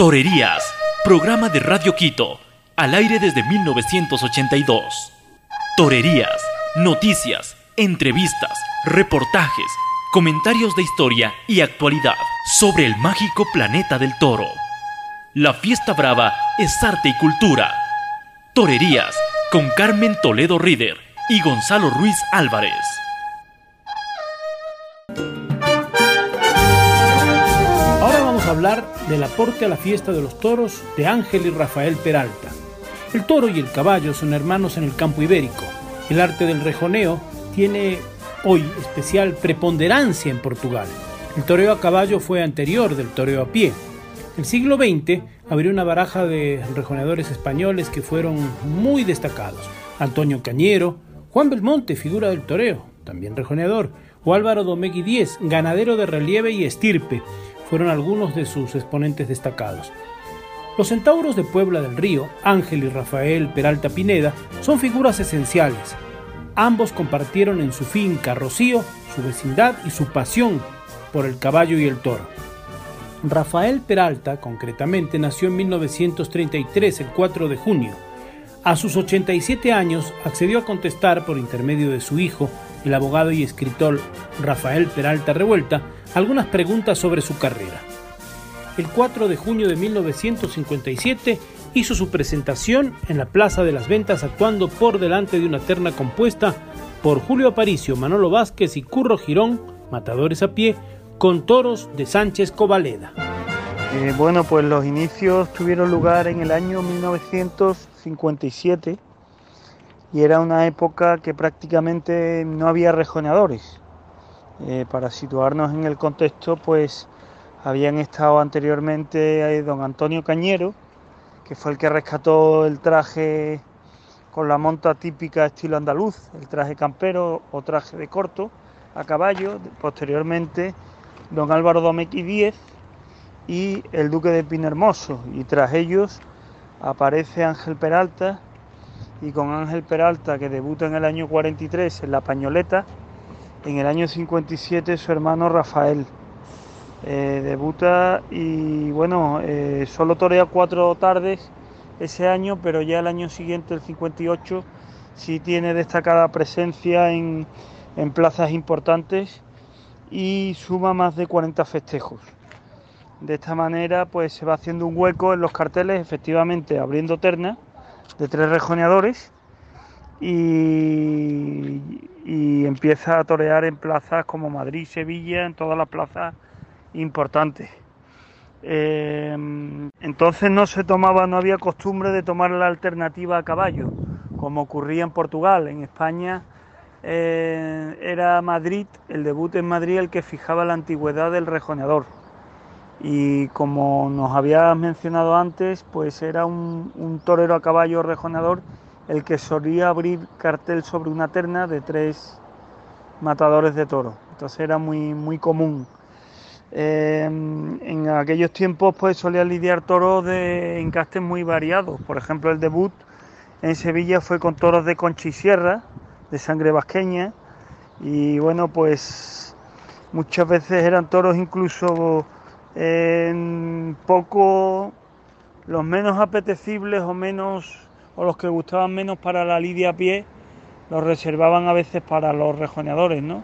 Torerías, programa de Radio Quito, al aire desde 1982. Torerías, noticias, entrevistas, reportajes, comentarios de historia y actualidad sobre el mágico planeta del toro. La fiesta brava es arte y cultura. Torerías con Carmen Toledo Rider y Gonzalo Ruiz Álvarez. Hablar del aporte a la fiesta de los toros de Ángel y Rafael Peralta. El toro y el caballo son hermanos en el campo ibérico. El arte del rejoneo tiene hoy especial preponderancia en Portugal. El toreo a caballo fue anterior del toreo a pie. El siglo XX abrió una baraja de rejoneadores españoles que fueron muy destacados. Antonio Cañero, Juan Belmonte, figura del toreo, también rejoneador, o Álvaro Domegui Díez, ganadero de relieve y estirpe, fueron algunos de sus exponentes destacados. Los centauros de Puebla del Río, Ángel y Rafael Peralta Pineda, son figuras esenciales. Ambos compartieron en su finca Rocío su vecindad y su pasión por el caballo y el toro. Rafael Peralta, concretamente, nació en 1933, el 4 de junio. A sus 87 años accedió a contestar por intermedio de su hijo, el abogado y escritor Rafael Peralta Revuelta, algunas preguntas sobre su carrera. El 4 de junio de 1957 hizo su presentación en la Plaza de las Ventas actuando por delante de una terna compuesta por Julio Aparicio, Manolo Vázquez y Curro Girón, matadores a pie, con toros de Sánchez Covaleda. Eh, bueno, pues los inicios tuvieron lugar en el año 1957 y era una época que prácticamente no había rejoneadores. Eh, para situarnos en el contexto, pues habían estado anteriormente eh, don Antonio Cañero, que fue el que rescató el traje con la monta típica estilo andaluz, el traje campero o traje de corto a caballo. Posteriormente, don Álvaro Domequi Díez y el duque de Pinermoso. Y tras ellos aparece Ángel Peralta y con Ángel Peralta, que debuta en el año 43 en La Pañoleta, en el año 57 su hermano Rafael. Eh, debuta y bueno, eh, solo torea cuatro tardes ese año, pero ya el año siguiente, el 58, sí tiene destacada presencia en, en plazas importantes y suma más de 40 festejos. De esta manera pues se va haciendo un hueco en los carteles, efectivamente abriendo terna de tres rejoneadores y, empieza a torear en plazas como Madrid, Sevilla, en todas las plazas importantes. Eh, entonces no se tomaba, no había costumbre de tomar la alternativa a caballo, como ocurría en Portugal. En España eh, era Madrid, el debut en Madrid, el que fijaba la antigüedad del rejoneador. Y como nos había mencionado antes, pues era un, un torero a caballo rejoneador el que solía abrir cartel sobre una terna de tres matadores de toro. Entonces era muy, muy común. Eh, en aquellos tiempos pues solía lidiar toros de encastes muy variados. Por ejemplo, el debut en Sevilla fue con toros de concha y sierra, de sangre vasqueña. Y bueno, pues muchas veces eran toros incluso eh, poco los menos apetecibles o menos o los que gustaban menos para la lidia a pie los reservaban a veces para los rejoneadores, ¿no?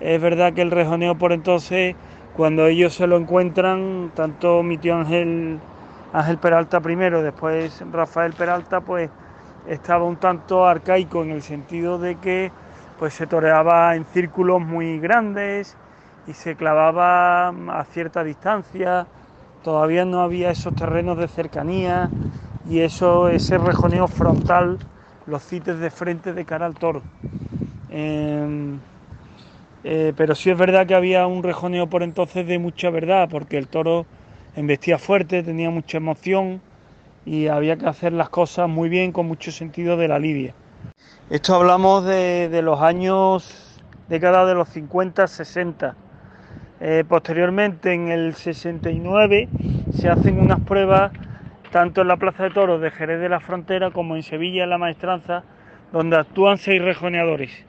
Es verdad que el rejoneo por entonces, cuando ellos se lo encuentran, tanto mi tío Ángel, Ángel Peralta primero, después Rafael Peralta, pues estaba un tanto arcaico en el sentido de que pues se toreaba en círculos muy grandes y se clavaba a cierta distancia, todavía no había esos terrenos de cercanía y eso, ese rejoneo frontal, los cites de frente de cara al toro. Eh, eh, pero sí es verdad que había un rejoneo por entonces de mucha verdad, porque el toro embestía fuerte, tenía mucha emoción y había que hacer las cosas muy bien, con mucho sentido de la lidia. Esto hablamos de, de los años, década de los 50, 60. Eh, posteriormente, en el 69, se hacen unas pruebas tanto en la Plaza de Toros de Jerez de la Frontera como en Sevilla en la Maestranza, donde actúan seis rejoneadores.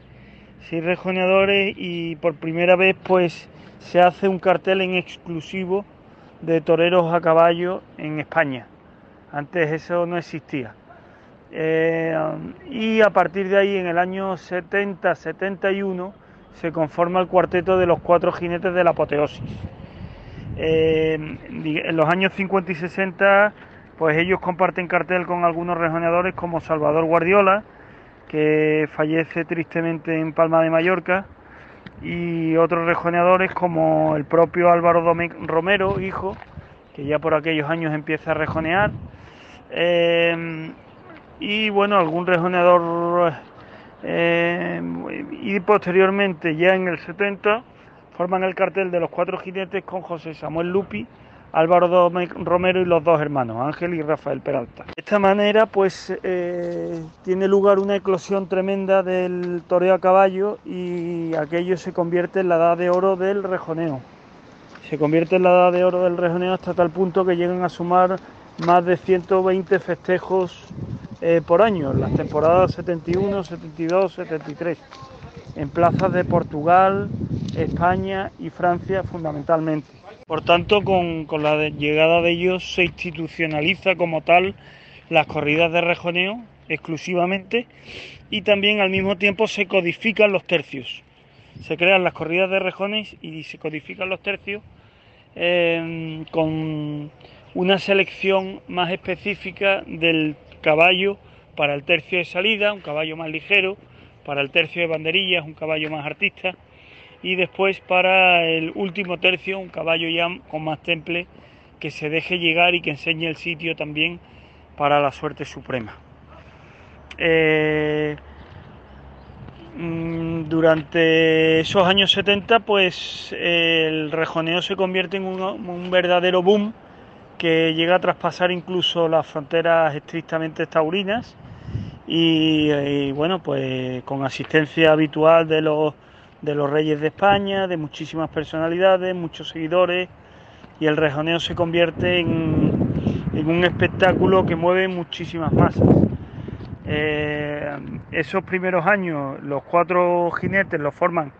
Seis rejoneadores y por primera vez pues se hace un cartel en exclusivo de toreros a caballo en España. Antes eso no existía. Eh, y a partir de ahí, en el año 70-71, se conforma el cuarteto de los cuatro jinetes de la apoteosis. Eh, en los años 50 y 60, pues ellos comparten cartel con algunos rejoneadores como Salvador Guardiola, que fallece tristemente en Palma de Mallorca, y otros rejoneadores como el propio Álvaro Romero, hijo, que ya por aquellos años empieza a rejonear. Eh, y bueno, algún rejoneador eh, y posteriormente ya en el 70 forman el cartel de los cuatro jinetes con José Samuel Lupi, Álvaro Romero y los dos hermanos, Ángel y Rafael Peralta. De esta manera pues eh, tiene lugar una eclosión tremenda del toreo a caballo y aquello se convierte en la edad de oro del rejoneo. Se convierte en la edad de oro del rejoneo hasta tal punto que llegan a sumar más de 120 festejos eh, por año, en las temporadas 71, 72, 73, en plazas de Portugal, España y Francia fundamentalmente. Por tanto, con, la llegada de ellos se institucionaliza como tal las corridas de rejoneo exclusivamente y también al mismo tiempo se codifican los tercios. Se crean las corridas de rejones y se codifican los tercios eh, con una selección más específica del caballo para el tercio de salida, un caballo más ligero, para el tercio de banderillas, un caballo más artista, y después para el último tercio, un caballo ya con más temple, que se deje llegar y que enseñe el sitio también para la suerte suprema. Eh, mm, durante esos años 70, pues el rejoneo se convierte en un verdadero boom que llega a traspasar incluso las fronteras estrictamente taurinas y, bueno, pues con asistencia habitual de los, de los reyes de España, de muchísimas personalidades, muchos seguidores y el rejoneo se convierte en, un espectáculo que mueve muchísimas masas. Eh, esos primeros años los cuatro jinetes los forman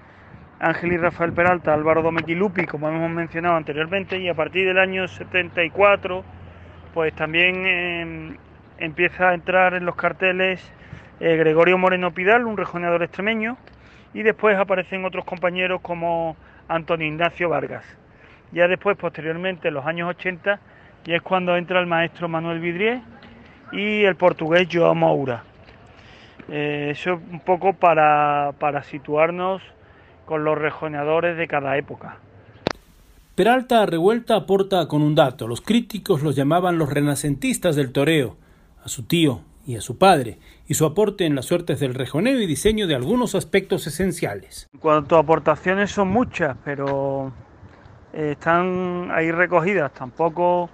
Ángel y Rafael Peralta, Álvaro Domequilupi, como hemos mencionado anteriormente, y a partir del año 74, pues también em, empieza a entrar en los carteles eh, Gregorio Moreno Pidal, un rejoneador extremeño, y después aparecen otros compañeros como Antonio Ignacio Vargas. Ya después, posteriormente, en los años 80, ya es cuando entra el maestro Manuel Vidrié y el portugués Joao Moura. Eh, eso un poco para, para situarnos con los rejoneadores de cada época. Peralta Revuelta aporta con un dato. Los críticos los llamaban los renacentistas del toreo, a su tío y a su padre, y su aporte en las suertes del rejoneo y diseño de algunos aspectos esenciales. En cuanto a aportaciones son muchas, pero eh, están ahí recogidas. Tampoco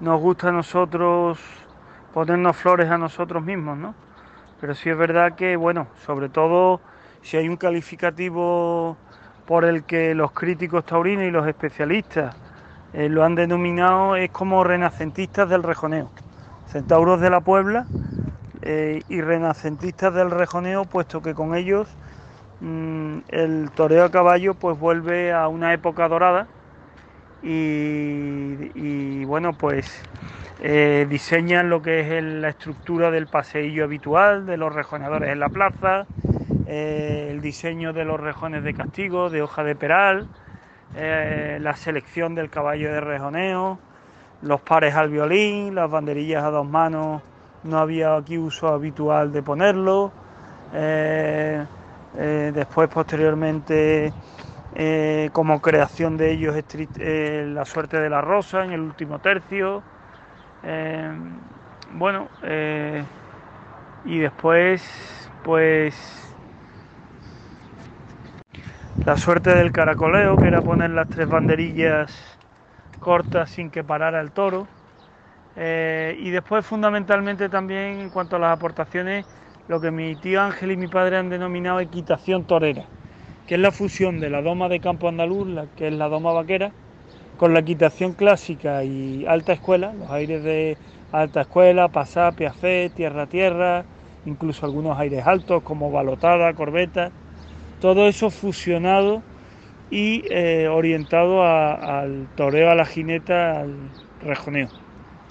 nos gusta a nosotros ponernos flores a nosotros mismos, ¿no? Pero sí es verdad que, bueno, sobre todo si hay un calificativo por el que los críticos taurinos y los especialistas eh, lo han denominado, es como renacentistas del rejoneo. Centauros de la Puebla eh, y renacentistas del rejoneo, puesto que con ellos mm, el toreo a caballo pues vuelve a una época dorada. Y, bueno pues eh, diseñan lo que es la estructura del paseillo habitual de los rejoneadores en la plaza, eh, el diseño de los rejones de castigo, de hoja de peral, la selección del caballo de rejoneo, los pares al violín, las banderillas a dos manos, no había aquí uso habitual de ponerlo. Eh, después, posteriormente, como creación de ellos, la suerte de la rosa en el último tercio. bueno, y después, pues la suerte del caracoleo, que era poner las tres banderillas cortas sin que parara el toro. Eh, y después fundamentalmente también en cuanto a las aportaciones, lo que mi tío Ángel y mi padre han denominado equitación torera, que es la fusión de la doma de campo andaluz, la, que es la doma vaquera, con la equitación clásica y alta escuela, los aires de alta escuela, pasá, piafé, tierra tierra, incluso algunos aires altos como balotada, corbeta todo eso fusionado y eh, orientado al toreo a la jineta, al rejoneo.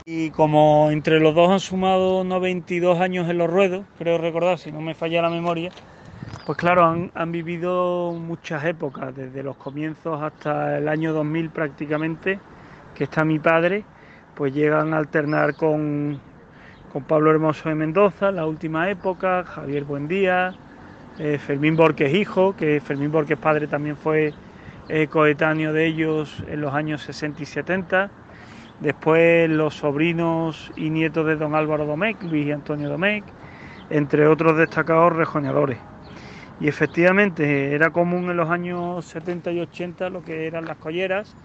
Y como entre los dos han sumado 92 años en los ruedos, creo recordar, si no me falla la memoria, pues claro, han, vivido muchas épocas, desde los comienzos hasta el año 2000 prácticamente, que está mi padre, pues llegan a alternar con, con Pablo Hermoso de Mendoza, la última época, Javier Buendía, eh, Fermín Borges hijo, que Fermín Borges padre también fue eh, coetáneo de ellos en los años 60 y 70. Después los sobrinos y nietos de don Álvaro Domecq, Luis y Antonio Domecq, entre otros destacados rejoneadores. Y efectivamente era común en los años 70 y 80 lo que eran las colleras.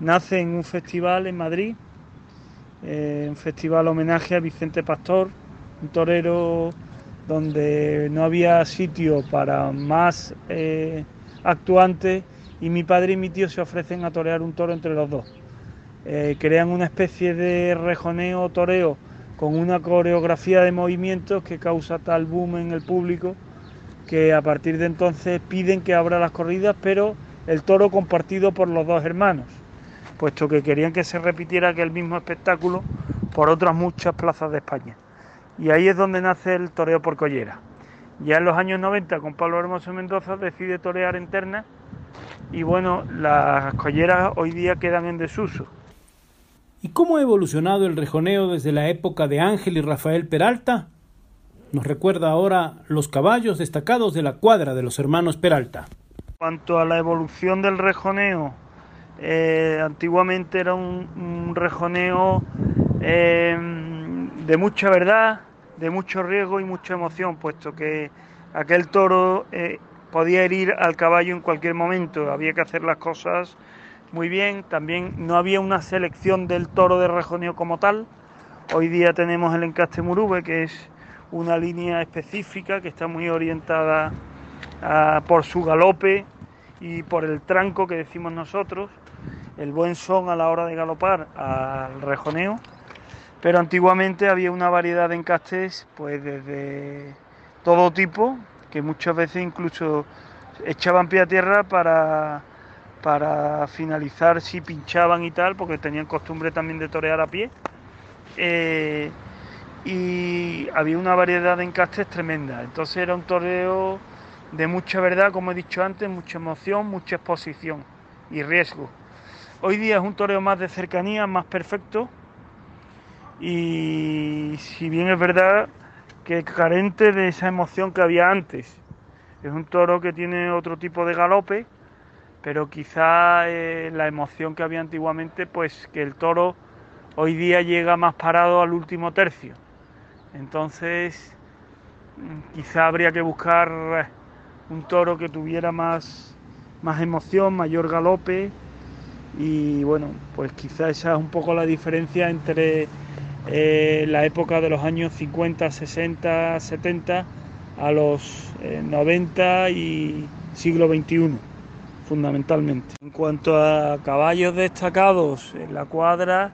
Nace en un festival en Madrid, eh, un festival homenaje a Vicente Pastor, un torero donde no había sitio para más eh, actuantes y mi padre y mi tío se ofrecen a torear un toro entre los dos. Eh, crean una especie de rejoneo toreo con una coreografía de movimientos que causa tal boom en el público que a partir de entonces piden que abra las corridas, pero el toro compartido por los dos hermanos, puesto que querían que se repitiera aquel mismo espectáculo por otras muchas plazas de España. Y ahí es donde nace el toreo por collera. Ya en los años 90 con Pablo Hermoso Mendoza decide torear en terna y bueno, las colleras hoy día quedan en desuso. ¿Y cómo ha evolucionado el rejoneo desde la época de Ángel y Rafael Peralta? Nos recuerda ahora los caballos destacados de la cuadra de los hermanos Peralta. En cuanto a la evolución del rejoneo, eh, antiguamente era un, rejoneo eh, de mucha verdad, de mucho riesgo y mucha emoción, puesto que aquel toro eh, podía herir al caballo en cualquier momento, había que hacer las cosas muy bien, también no había una selección del toro de rejoneo como tal, hoy día tenemos el encaste murube, que es una línea específica que está muy orientada por su galope y por el tranco que decimos nosotros, el buen son a la hora de galopar al rejoneo. Pero antiguamente había una variedad de encastes, pues desde todo tipo, que muchas veces incluso echaban pie a tierra para, para finalizar si pinchaban y tal, porque tenían costumbre también de torear a pie. Eh, y había una variedad de encastes tremenda. Entonces era un toreo de mucha verdad, como he dicho antes, mucha emoción, mucha exposición y riesgo. Hoy día es un toreo más de cercanía, más perfecto, y si bien es verdad que carente de esa emoción que había antes. Es un toro que tiene otro tipo de galope, pero quizá eh, la emoción que había antiguamente, pues que el toro hoy día llega más parado al último tercio. Entonces, mm, quizá habría que buscar eh, un toro que tuviera más, más emoción, mayor galope. Y bueno, pues quizá esa es un poco la diferencia entre eh, la época de los años 50, 60, 70 a los 90 eh, y siglo XXI, fundamentalmente. En cuanto a caballos destacados en la cuadra,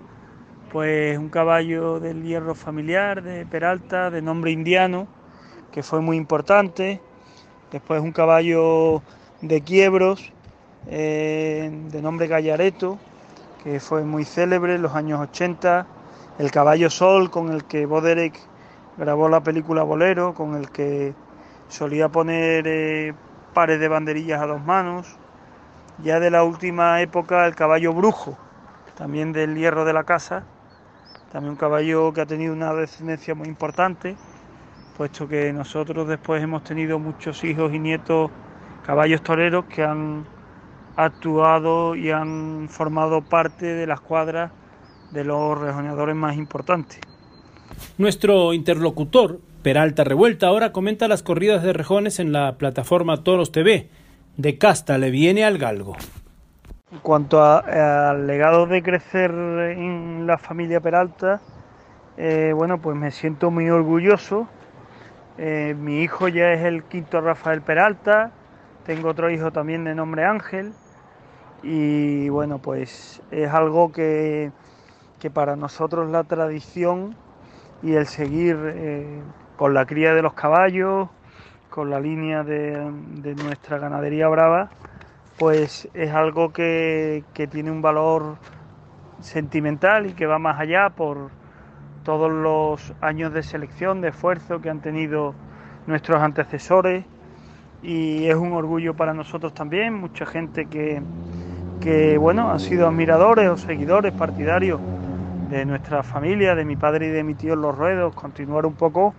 pues un caballo del hierro familiar de Peralta, de nombre indiano, que fue muy importante. Después un caballo de quiebros, eh, de nombre Gallareto, que fue muy célebre en los años 80 el caballo Sol con el que Boderek grabó la película Bolero, con el que solía poner eh, pares de banderillas a dos manos. Ya de la última época el caballo Brujo, también del hierro de la casa, también un caballo que ha tenido una descendencia muy importante, puesto que nosotros después hemos tenido muchos hijos y nietos caballos toreros que han actuado y han formado parte de las cuadras de los rejoneadores más importantes. Nuestro interlocutor, Peralta Revuelta, ahora comenta las corridas de rejones en la plataforma Toros TV. De casta le viene al galgo. En cuanto al legado de crecer en la familia Peralta, eh, bueno, pues me siento muy orgulloso. Eh, mi hijo ya es el quinto Rafael Peralta, tengo otro hijo también de nombre Ángel y bueno, pues es algo que que para nosotros la tradición y el seguir eh, con la cría de los caballos, con la línea de, nuestra ganadería brava, pues es algo que, que tiene un valor sentimental y que va más allá por todos los años de selección, de esfuerzo que han tenido nuestros antecesores. Y es un orgullo para nosotros también, mucha gente que, que bueno, han sido admiradores o seguidores partidarios de nuestra familia, de mi padre y de mi tío en los ruedos, continuar un poco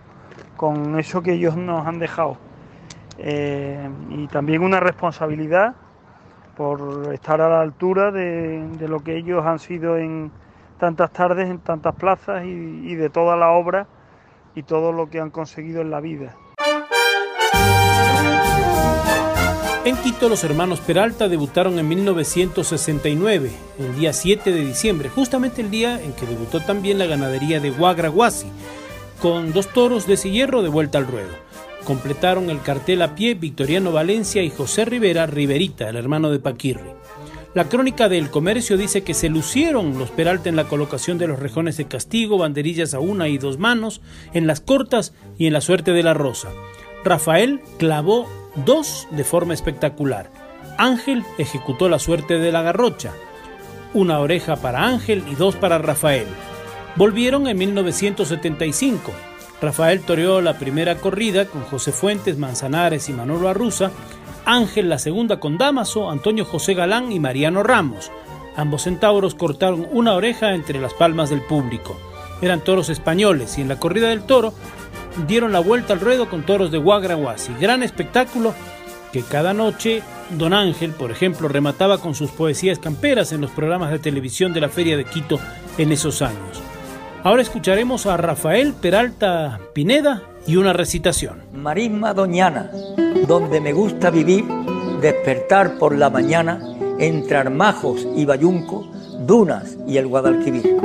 con eso que ellos nos han dejado. Eh, y también una responsabilidad por estar a la altura de, lo que ellos han sido en tantas tardes, en tantas plazas y de toda la obra y todo lo que han conseguido en la vida. En Quito los hermanos Peralta debutaron en 1969, el día 7 de diciembre, justamente el día en que debutó también la ganadería de Guagraguasi, con dos toros de hierro de vuelta al ruedo. Completaron el cartel a pie Victoriano Valencia y José Rivera Riverita, el hermano de Paquirri. La crónica del comercio dice que se lucieron los Peralta en la colocación de los rejones de castigo, banderillas a una y dos manos, en las cortas y en la suerte de la rosa. Rafael clavó dos de forma espectacular. Ángel ejecutó la suerte de la garrocha, una oreja para Ángel y dos para Rafael. Volvieron en 1975. Rafael toreó la primera corrida con José Fuentes, Manzanares y Manolo Arruza, Ángel la segunda con Damaso, Antonio José Galán y Mariano Ramos. Ambos centauros cortaron una oreja entre las palmas del público. Eran toros españoles y en la corrida del toro dieron la vuelta al ruedo con toros de Guagraguasi. Gran espectáculo que cada noche Don Ángel, por ejemplo, remataba con sus poesías camperas en los programas de televisión de la Feria de Quito en esos años. Ahora escucharemos a Rafael Peralta Pineda y una recitación. Marisma Doñana, donde me gusta vivir, despertar por la mañana entre Armajos y Bayunco, Dunas y el Guadalquivir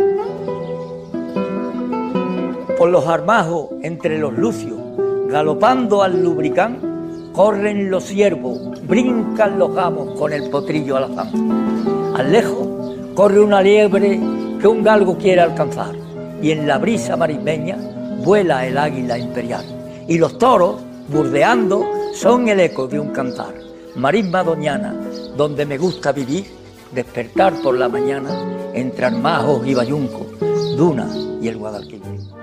por los armajos entre los lucios, galopando al lubricán, corren los ciervos, brincan los gamos con el potrillo alazán. Al lejos corre una liebre que un galgo quiere alcanzar, y en la brisa marismeña vuela el águila imperial. Y los toros, burdeando, son el eco de un cantar. Marisma doñana, donde me gusta vivir, despertar por la mañana entre armajos y bayunco, Duna y el Guadalquivir.